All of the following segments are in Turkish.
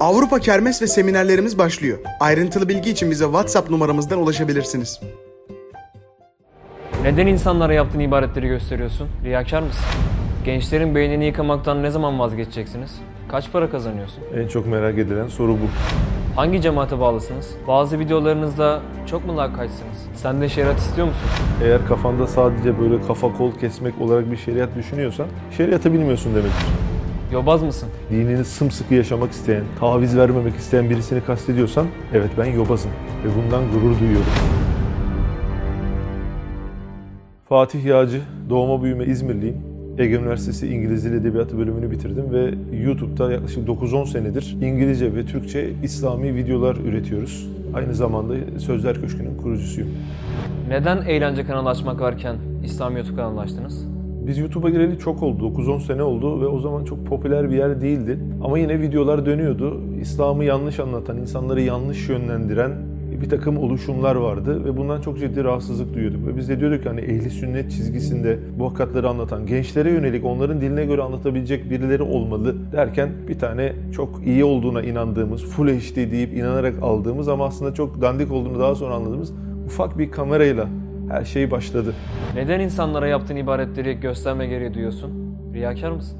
Avrupa Kermes ve seminerlerimiz başlıyor. Ayrıntılı bilgi için bize WhatsApp numaramızdan ulaşabilirsiniz. Neden insanlara yaptığın ibadetleri gösteriyorsun? Riyakar mısın? Gençlerin beynini yıkamaktan ne zaman vazgeçeceksiniz? Kaç para kazanıyorsun? En çok merak edilen soru bu. Hangi cemaate bağlısınız? Bazı videolarınızda çok mu lakaytsınız? Sen de şeriat istiyor musun? Eğer kafanda sadece böyle kafa kol kesmek olarak bir şeriat düşünüyorsan şeriatı bilmiyorsun demektir. Yobaz mısın? Dinini sımsıkı yaşamak isteyen, taviz vermemek isteyen birisini kastediyorsan evet ben yobazım ve bundan gurur duyuyorum. Fatih Yağcı, doğma büyüme İzmirliyim. Ege Üniversitesi İngiliz Dil Edebiyatı bölümünü bitirdim ve YouTube'da yaklaşık 9-10 senedir İngilizce ve Türkçe İslami videolar üretiyoruz. Aynı zamanda Sözler Köşkü'nün kurucusuyum. Neden eğlence kanalı açmak varken İslam YouTube kanalı açtınız? Biz YouTube'a gireli çok oldu. 9-10 sene oldu ve o zaman çok popüler bir yer değildi. Ama yine videolar dönüyordu. İslam'ı yanlış anlatan, insanları yanlış yönlendiren bir takım oluşumlar vardı ve bundan çok ciddi rahatsızlık duyuyorduk. Ve biz de diyorduk hani ehli sünnet çizgisinde bu hakikatleri anlatan, gençlere yönelik onların diline göre anlatabilecek birileri olmalı derken bir tane çok iyi olduğuna inandığımız, full HD deyip inanarak aldığımız ama aslında çok dandik olduğunu daha sonra anladığımız ufak bir kamerayla her şey başladı. Neden insanlara yaptığın ibadetleri gösterme gereği duyuyorsun? Riyakar mısın?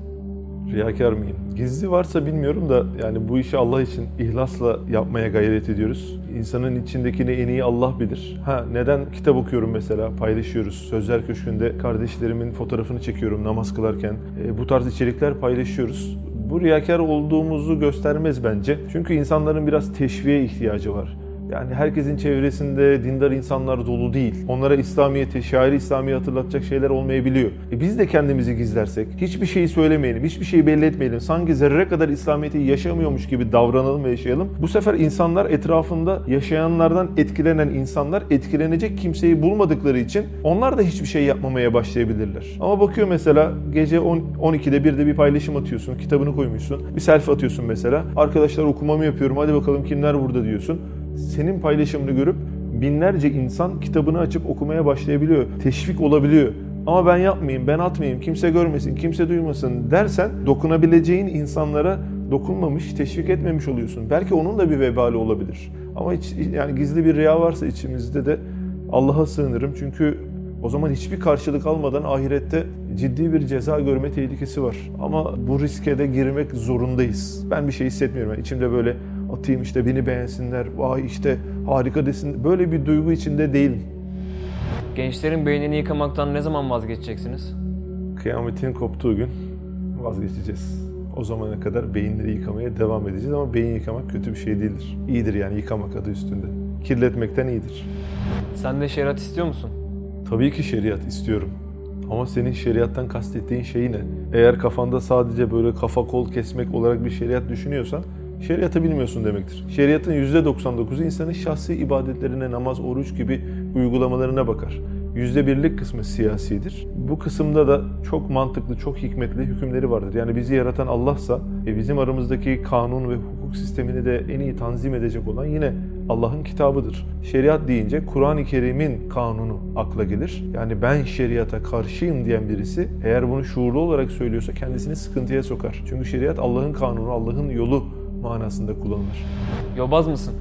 Riyakar mıyım? Gizli varsa bilmiyorum da yani bu işi Allah için ihlasla yapmaya gayret ediyoruz. İnsanın içindekini en iyi Allah bilir. Ha neden kitap okuyorum mesela paylaşıyoruz. Sözler Köşkü'nde kardeşlerimin fotoğrafını çekiyorum namaz kılarken. E, bu tarz içerikler paylaşıyoruz. Bu riyakar olduğumuzu göstermez bence. Çünkü insanların biraz teşviğe ihtiyacı var. Yani herkesin çevresinde dindar insanlar dolu değil. Onlara İslamiyet'i, şairi İslamiye hatırlatacak şeyler olmayabiliyor. E biz de kendimizi gizlersek, hiçbir şeyi söylemeyelim, hiçbir şeyi belli etmeyelim. Sanki zerre kadar İslamiyet'i yaşamıyormuş gibi davranalım ve yaşayalım. Bu sefer insanlar etrafında yaşayanlardan etkilenen insanlar etkilenecek kimseyi bulmadıkları için onlar da hiçbir şey yapmamaya başlayabilirler. Ama bakıyor mesela gece 10, 12'de 1'de bir paylaşım atıyorsun, kitabını koymuşsun. Bir selfie atıyorsun mesela. Arkadaşlar okumamı yapıyorum, hadi bakalım kimler burada diyorsun senin paylaşımını görüp binlerce insan kitabını açıp okumaya başlayabiliyor. Teşvik olabiliyor. Ama ben yapmayayım, ben atmayayım, kimse görmesin, kimse duymasın dersen dokunabileceğin insanlara dokunmamış, teşvik etmemiş oluyorsun. Belki onun da bir vebali olabilir. Ama hiç, yani gizli bir riya varsa içimizde de Allah'a sığınırım. Çünkü o zaman hiçbir karşılık almadan ahirette ciddi bir ceza görme tehlikesi var. Ama bu riske de girmek zorundayız. Ben bir şey hissetmiyorum. Yani içimde böyle atayım işte beni beğensinler, vay işte harika desin. Böyle bir duygu içinde değilim. Gençlerin beynini yıkamaktan ne zaman vazgeçeceksiniz? Kıyametin koptuğu gün vazgeçeceğiz. O zamana kadar beyinleri yıkamaya devam edeceğiz ama beyin yıkamak kötü bir şey değildir. İyidir yani yıkamak adı üstünde. Kirletmekten iyidir. Sen de şeriat istiyor musun? Tabii ki şeriat istiyorum. Ama senin şeriattan kastettiğin şey ne? Eğer kafanda sadece böyle kafa kol kesmek olarak bir şeriat düşünüyorsan şeriatı bilmiyorsun demektir. Şeriatın %99'u insanın şahsi ibadetlerine, namaz, oruç gibi uygulamalarına bakar. %1'lik kısmı siyasidir. Bu kısımda da çok mantıklı, çok hikmetli hükümleri vardır. Yani bizi yaratan Allah'sa ve bizim aramızdaki kanun ve hukuk sistemini de en iyi tanzim edecek olan yine Allah'ın kitabıdır. Şeriat deyince Kur'an-ı Kerim'in kanunu akla gelir. Yani ben şeriata karşıyım diyen birisi eğer bunu şuurlu olarak söylüyorsa kendisini sıkıntıya sokar. Çünkü şeriat Allah'ın kanunu, Allah'ın yolu manasında kullanılır. Yobaz mısın?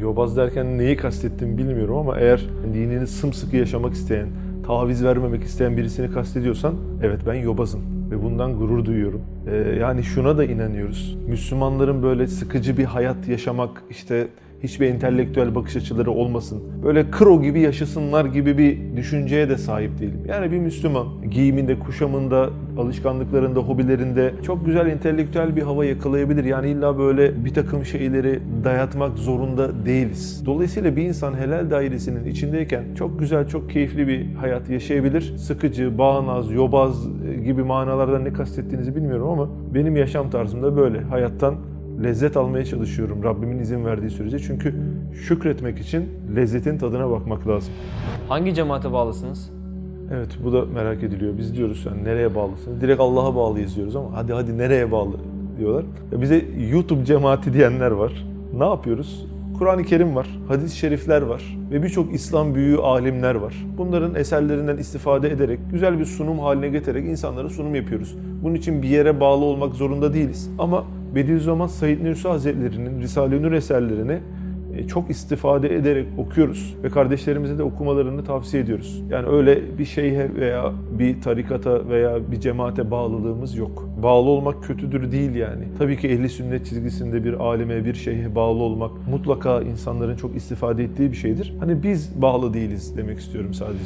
Yobaz derken neyi kastettim bilmiyorum ama eğer dinini sımsıkı yaşamak isteyen, taviz vermemek isteyen birisini kastediyorsan evet ben yobazım ve bundan gurur duyuyorum. Ee, yani şuna da inanıyoruz. Müslümanların böyle sıkıcı bir hayat yaşamak işte hiçbir entelektüel bakış açıları olmasın. Böyle kro gibi yaşasınlar gibi bir düşünceye de sahip değilim. Yani bir Müslüman giyiminde, kuşamında, alışkanlıklarında, hobilerinde çok güzel entelektüel bir hava yakalayabilir. Yani illa böyle bir takım şeyleri dayatmak zorunda değiliz. Dolayısıyla bir insan helal dairesinin içindeyken çok güzel, çok keyifli bir hayat yaşayabilir. Sıkıcı, bağnaz, yobaz gibi manalardan ne kastettiğinizi bilmiyorum ama benim yaşam tarzım da böyle. Hayattan lezzet almaya çalışıyorum Rabbimin izin verdiği sürece. Çünkü şükretmek için lezzetin tadına bakmak lazım. Hangi cemaate bağlısınız? Evet bu da merak ediliyor. Biz diyoruz yani nereye bağlısınız? Direkt Allah'a bağlıyız diyoruz ama hadi hadi nereye bağlı diyorlar. Ya bize YouTube cemaati diyenler var. Ne yapıyoruz? Kur'an-ı Kerim var, hadis-i şerifler var ve birçok İslam büyüğü alimler var. Bunların eserlerinden istifade ederek, güzel bir sunum haline getirerek insanlara sunum yapıyoruz. Bunun için bir yere bağlı olmak zorunda değiliz. Ama Bediüzzaman Said Nursi Hazretleri'nin Risale-i Nur eserlerini e, çok istifade ederek okuyoruz ve kardeşlerimize de okumalarını tavsiye ediyoruz. Yani öyle bir şeyhe veya bir tarikata veya bir cemaate bağlılığımız yok. Bağlı olmak kötüdür değil yani. Tabii ki ehli sünnet çizgisinde bir alime, bir şeyhe bağlı olmak mutlaka insanların çok istifade ettiği bir şeydir. Hani biz bağlı değiliz demek istiyorum sadece.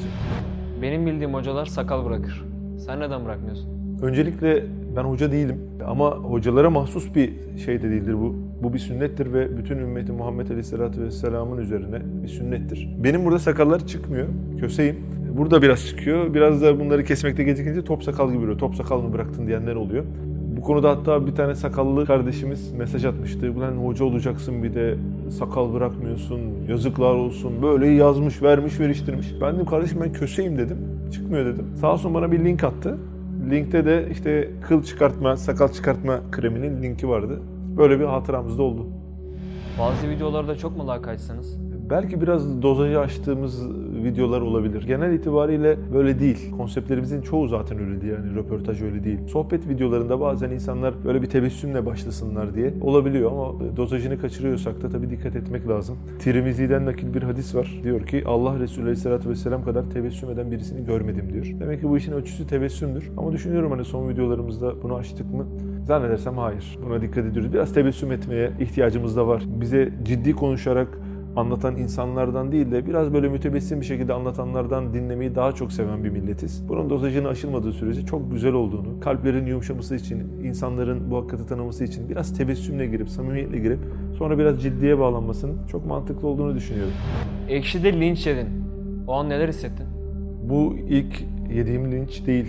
Benim bildiğim hocalar sakal bırakır. Sen neden bırakmıyorsun? Öncelikle ben hoca değilim ama hocalara mahsus bir şey de değildir bu. Bu bir sünnettir ve bütün ümmeti Muhammed Aleyhisselatü Vesselam'ın üzerine bir sünnettir. Benim burada sakallar çıkmıyor, köseyim. Burada biraz çıkıyor. Biraz da bunları kesmekte gecikince top sakal gibi oluyor. Top sakal mı bıraktın diyenler oluyor. Bu konuda hatta bir tane sakallı kardeşimiz mesaj atmıştı. Ulan hoca olacaksın bir de sakal bırakmıyorsun, yazıklar olsun. Böyle yazmış, vermiş, veriştirmiş. Ben dedim kardeşim ben köseyim dedim. Çıkmıyor dedim. Sağ olsun bana bir link attı. Linkte de işte kıl çıkartma, sakal çıkartma kreminin linki vardı. Böyle bir hatıramız da oldu. Bazı videolarda çok mu lakaytsınız? Belki biraz dozajı aştığımız videolar olabilir. Genel itibariyle böyle değil. Konseptlerimizin çoğu zaten öyle değil. Yani röportaj öyle değil. Sohbet videolarında bazen insanlar böyle bir tebessümle başlasınlar diye olabiliyor ama dozajını kaçırıyorsak da tabii dikkat etmek lazım. Tirmizi'den nakil bir hadis var. Diyor ki Allah Resulü Aleyhisselatü Vesselam kadar tebessüm eden birisini görmedim diyor. Demek ki bu işin ölçüsü tebessümdür. Ama düşünüyorum hani son videolarımızda bunu açtık mı? Zannedersem hayır. Buna dikkat ediyoruz. Biraz tebessüm etmeye ihtiyacımız da var. Bize ciddi konuşarak anlatan insanlardan değil de biraz böyle mütebessim bir şekilde anlatanlardan dinlemeyi daha çok seven bir milletiz. Bunun dozajını aşılmadığı sürece çok güzel olduğunu, kalplerin yumuşaması için, insanların bu hakikati tanıması için biraz tebessümle girip, samimiyetle girip sonra biraz ciddiye bağlanmasının çok mantıklı olduğunu düşünüyorum. Ekşi'de linç yedin. O an neler hissettin? Bu ilk yediğim linç değil.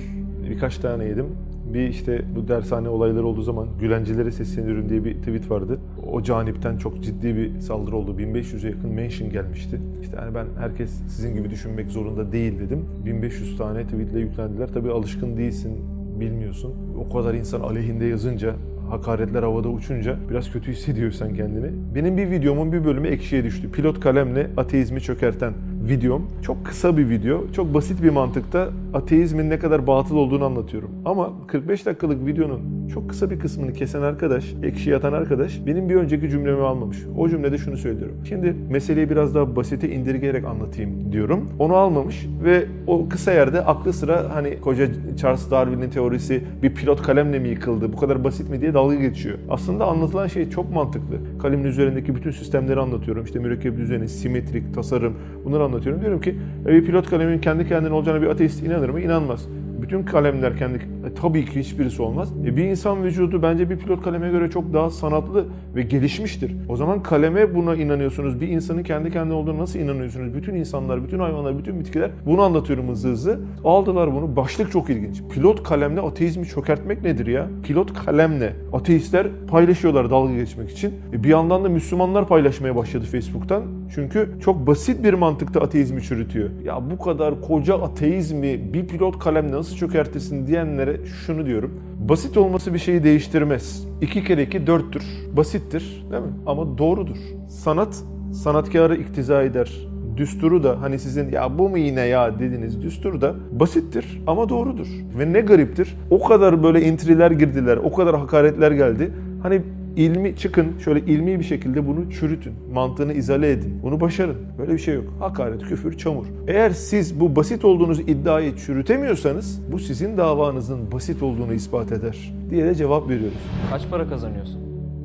Birkaç tane yedim. Bir işte bu dershane olayları olduğu zaman Gülencilere sesleniyorum diye bir tweet vardı. O canipten çok ciddi bir saldırı oldu. 1500'e yakın mention gelmişti. İşte yani ben herkes sizin gibi düşünmek zorunda değil dedim. 1500 tane tweetle yüklendiler. Tabii alışkın değilsin, bilmiyorsun. O kadar insan aleyhinde yazınca hakaretler havada uçunca biraz kötü hissediyorsan kendini. Benim bir videomun bir bölümü ekşiye düştü. Pilot kalemle ateizmi çökerten videom. Çok kısa bir video. Çok basit bir mantıkta ateizmin ne kadar batıl olduğunu anlatıyorum. Ama 45 dakikalık videonun çok kısa bir kısmını kesen arkadaş, ekşi yatan arkadaş benim bir önceki cümlemi almamış. O cümlede şunu söylüyorum. Şimdi meseleyi biraz daha basite indirgeyerek anlatayım diyorum. Onu almamış ve o kısa yerde aklı sıra hani koca Charles Darwin'in teorisi bir pilot kalemle mi yıkıldı, bu kadar basit mi diye dalga geçiyor. Aslında anlatılan şey çok mantıklı. Kalemin üzerindeki bütün sistemleri anlatıyorum. İşte mürekkep düzeni, simetrik, tasarım bunları anlatıyorum. Diyorum ki "E, bir pilot kalemin kendi kendine olacağına bir ateist inanır mı? İnanmaz. Bütün kalemler kendi e, tabii ki hiçbirisi olmaz. E, bir insan vücudu bence bir pilot kaleme göre çok daha sanatlı ve gelişmiştir. O zaman kaleme buna inanıyorsunuz. Bir insanın kendi kendine olduğunu nasıl inanıyorsunuz? Bütün insanlar, bütün hayvanlar, bütün bitkiler bunu anlatıyorum hızlı hızlı. Aldılar bunu. Başlık çok ilginç. Pilot kalemle ateizmi çökertmek nedir ya? Pilot kalemle. Ateistler paylaşıyorlar dalga geçmek için. E, bir yandan da Müslümanlar paylaşmaya başladı Facebook'tan. Çünkü çok basit bir mantıkta ateizmi çürütüyor. Ya bu kadar koca ateizmi bir pilot kalemle nasıl çökertirsin diyenlere şunu diyorum. Basit olması bir şeyi değiştirmez. İki kere iki dörttür. Basittir değil mi? Ama doğrudur. Sanat sanatkarı iktiza eder. Düsturu da hani sizin ya bu mu yine ya dediğiniz düstur da basittir ama doğrudur. Ve ne gariptir o kadar böyle intriler girdiler, o kadar hakaretler geldi. Hani ilmi çıkın şöyle ilmi bir şekilde bunu çürütün. Mantığını izale edin. Bunu başarın. Böyle bir şey yok. Hakaret, küfür, çamur. Eğer siz bu basit olduğunuz iddiayı çürütemiyorsanız bu sizin davanızın basit olduğunu ispat eder diye de cevap veriyoruz. Kaç para kazanıyorsun?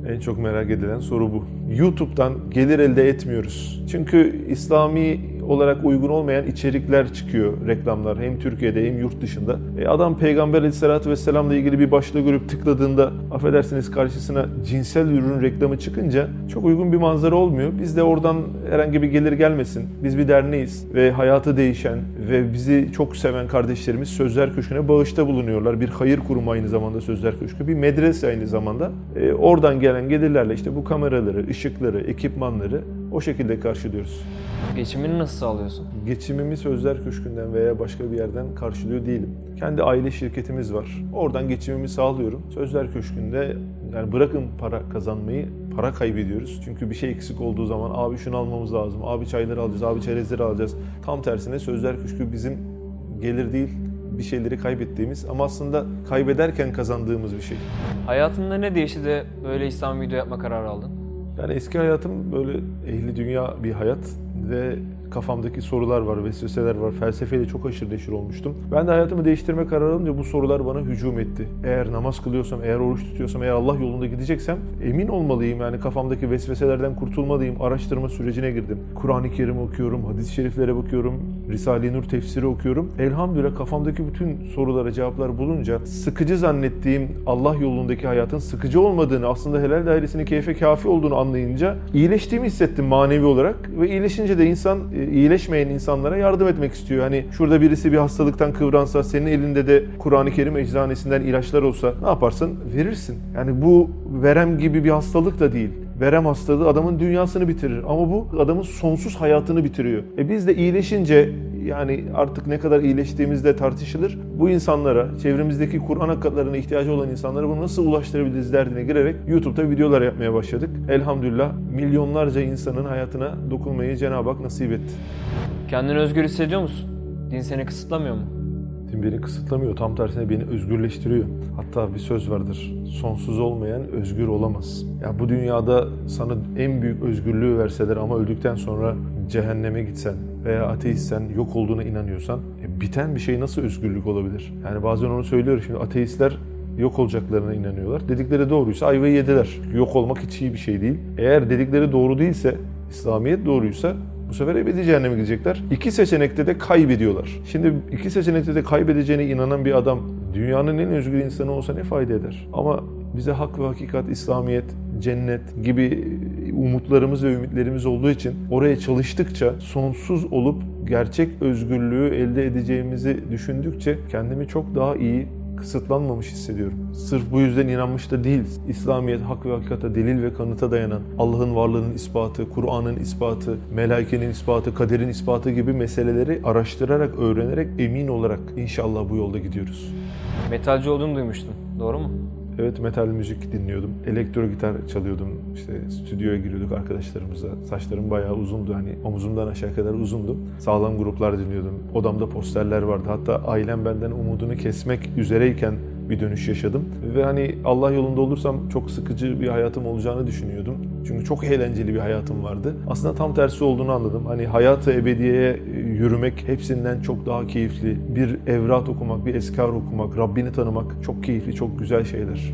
En çok merak edilen soru bu. YouTube'dan gelir elde etmiyoruz. Çünkü İslami olarak uygun olmayan içerikler çıkıyor reklamlar hem Türkiye'de hem yurt dışında. E adam Peygamber Aleyhisselatü Vesselam'la ilgili bir başlığı görüp tıkladığında affedersiniz karşısına cinsel ürün reklamı çıkınca çok uygun bir manzara olmuyor. Biz de oradan herhangi bir gelir gelmesin. Biz bir derneğiz ve hayatı değişen ve bizi çok seven kardeşlerimiz Sözler Köşkü'ne bağışta bulunuyorlar. Bir hayır kurumu aynı zamanda Sözler Köşkü, bir medrese aynı zamanda. E, oradan gelen gelirlerle işte bu kameraları, ışıkları, ekipmanları o şekilde karşılıyoruz. Geçimini nasıl sağlıyorsun? Geçimimi Sözler Köşkü'nden veya başka bir yerden karşılıyor değilim. Kendi aile şirketimiz var. Oradan geçimimi sağlıyorum. Sözler Köşkü'nde yani bırakın para kazanmayı, para kaybediyoruz. Çünkü bir şey eksik olduğu zaman abi şunu almamız lazım, abi çayları alacağız, abi çerezleri alacağız. Tam tersine Sözler Köşkü bizim gelir değil, bir şeyleri kaybettiğimiz ama aslında kaybederken kazandığımız bir şey. Hayatında ne değişti de böyle İslam video yapma kararı aldın? Yani eski hayatım böyle ehli dünya bir hayat ve kafamdaki sorular var, vesveseler var. Felsefeyle çok aşırı neşir olmuştum. Ben de hayatımı değiştirme kararı alınca bu sorular bana hücum etti. Eğer namaz kılıyorsam, eğer oruç tutuyorsam, eğer Allah yolunda gideceksem emin olmalıyım. Yani kafamdaki vesveselerden kurtulmalıyım. Araştırma sürecine girdim. Kur'an-ı Kerim okuyorum, hadis-i şeriflere bakıyorum, Risale-i Nur tefsiri okuyorum. Elhamdülillah kafamdaki bütün sorulara cevaplar bulunca sıkıcı zannettiğim Allah yolundaki hayatın sıkıcı olmadığını, aslında helal dairesinin keyfe kafi olduğunu anlayınca iyileştiğimi hissettim manevi olarak ve iyileşince de insan e, iyileşmeyen insanlara yardım etmek istiyor. Hani şurada birisi bir hastalıktan kıvransa, senin elinde de Kur'an-ı Kerim eczanesinden ilaçlar olsa ne yaparsın? Verirsin. Yani bu verem gibi bir hastalık da değil. Verem hastalığı adamın dünyasını bitirir ama bu adamın sonsuz hayatını bitiriyor. E biz de iyileşince yani artık ne kadar iyileştiğimizde tartışılır. Bu insanlara, çevremizdeki Kur'an hakikatlerine ihtiyacı olan insanlara bunu nasıl ulaştırabiliriz derdine girerek YouTube'da videolar yapmaya başladık. Elhamdülillah milyonlarca insanın hayatına dokunmayı Cenab-ı Hak nasip etti. Kendini özgür hissediyor musun? Din seni kısıtlamıyor mu? Din beni kısıtlamıyor, tam tersine beni özgürleştiriyor. Hatta bir söz vardır, sonsuz olmayan özgür olamaz. Ya bu dünyada sana en büyük özgürlüğü verseler ama öldükten sonra cehenneme gitsen veya ateistsen, yok olduğuna inanıyorsan, e, biten bir şey nasıl özgürlük olabilir? Yani bazen onu söylüyorum şimdi ateistler yok olacaklarına inanıyorlar. Dedikleri doğruysa ayvayı yediler. Yok olmak hiç iyi bir şey değil. Eğer dedikleri doğru değilse, İslamiyet doğruysa bu sefer ebedi cehenneme gidecekler. İki seçenekte de kaybediyorlar. Şimdi iki seçenekte de kaybedeceğine inanan bir adam dünyanın en özgür insanı olsa ne fayda eder? Ama bize hak ve hakikat, İslamiyet, cennet gibi umutlarımız ve ümitlerimiz olduğu için oraya çalıştıkça sonsuz olup gerçek özgürlüğü elde edeceğimizi düşündükçe kendimi çok daha iyi kısıtlanmamış hissediyorum. Sırf bu yüzden inanmış da değiliz. İslamiyet hak ve hakikate delil ve kanıta dayanan Allah'ın varlığının ispatı, Kur'an'ın ispatı, melaikenin ispatı, kaderin ispatı gibi meseleleri araştırarak, öğrenerek, emin olarak inşallah bu yolda gidiyoruz. Metalci olduğunu duymuştum. Doğru mu? Evet metal müzik dinliyordum. Elektro gitar çalıyordum. İşte stüdyoya giriyorduk arkadaşlarımızla. Saçlarım bayağı uzundu hani omuzumdan aşağı kadar uzundu. Sağlam gruplar dinliyordum. Odamda posterler vardı. Hatta ailem benden umudunu kesmek üzereyken bir dönüş yaşadım. Ve hani Allah yolunda olursam çok sıkıcı bir hayatım olacağını düşünüyordum. Çünkü çok eğlenceli bir hayatım vardı. Aslında tam tersi olduğunu anladım. Hani hayatı ebediyeye yürümek hepsinden çok daha keyifli. Bir evrat okumak, bir eskar okumak, Rabbini tanımak çok keyifli, çok güzel şeyler.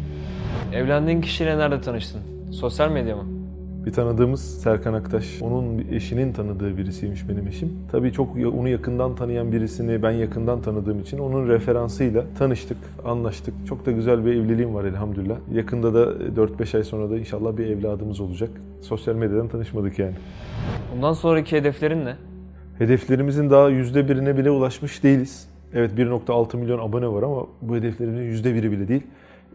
Evlendiğin kişiyle nerede tanıştın? Sosyal medya mı? Bir tanıdığımız Serkan Aktaş, onun eşinin tanıdığı birisiymiş benim eşim. Tabii çok onu yakından tanıyan birisini ben yakından tanıdığım için onun referansıyla tanıştık, anlaştık. Çok da güzel bir evliliğim var elhamdülillah. Yakında da 4-5 ay sonra da inşallah bir evladımız olacak. Sosyal medyadan tanışmadık yani. Bundan sonraki hedeflerin ne? Hedeflerimizin daha %1'ine bile ulaşmış değiliz. Evet 1.6 milyon abone var ama bu hedeflerimizin %1'i bile değil.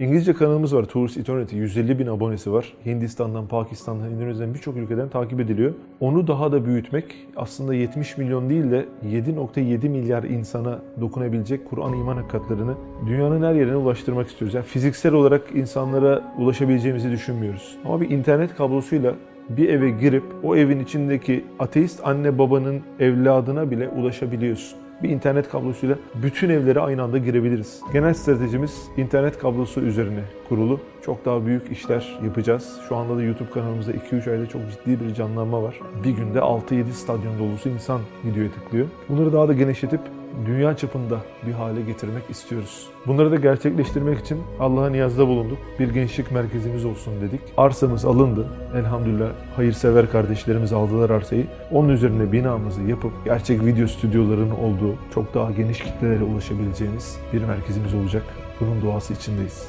İngilizce kanalımız var Tours Eternity. 150 bin abonesi var. Hindistan'dan, Pakistan'dan, Endonezya'dan birçok ülkeden takip ediliyor. Onu daha da büyütmek aslında 70 milyon değil de 7.7 milyar insana dokunabilecek Kur'an iman hakikatlerini dünyanın her yerine ulaştırmak istiyoruz. Yani fiziksel olarak insanlara ulaşabileceğimizi düşünmüyoruz. Ama bir internet kablosuyla bir eve girip o evin içindeki ateist anne babanın evladına bile ulaşabiliyorsun bir internet kablosuyla bütün evlere aynı anda girebiliriz. Genel stratejimiz internet kablosu üzerine kurulu. Çok daha büyük işler yapacağız. Şu anda da YouTube kanalımızda 2-3 ayda çok ciddi bir canlanma var. Bir günde 6-7 stadyum dolusu insan videoya tıklıyor. Bunları daha da genişletip dünya çapında bir hale getirmek istiyoruz. Bunları da gerçekleştirmek için Allah'a niyazda bulunduk. Bir gençlik merkezimiz olsun dedik. Arsamız alındı. Elhamdülillah hayırsever kardeşlerimiz aldılar arsayı. Onun üzerine binamızı yapıp gerçek video stüdyolarının olduğu çok daha geniş kitlelere ulaşabileceğimiz bir merkezimiz olacak. Bunun duası içindeyiz.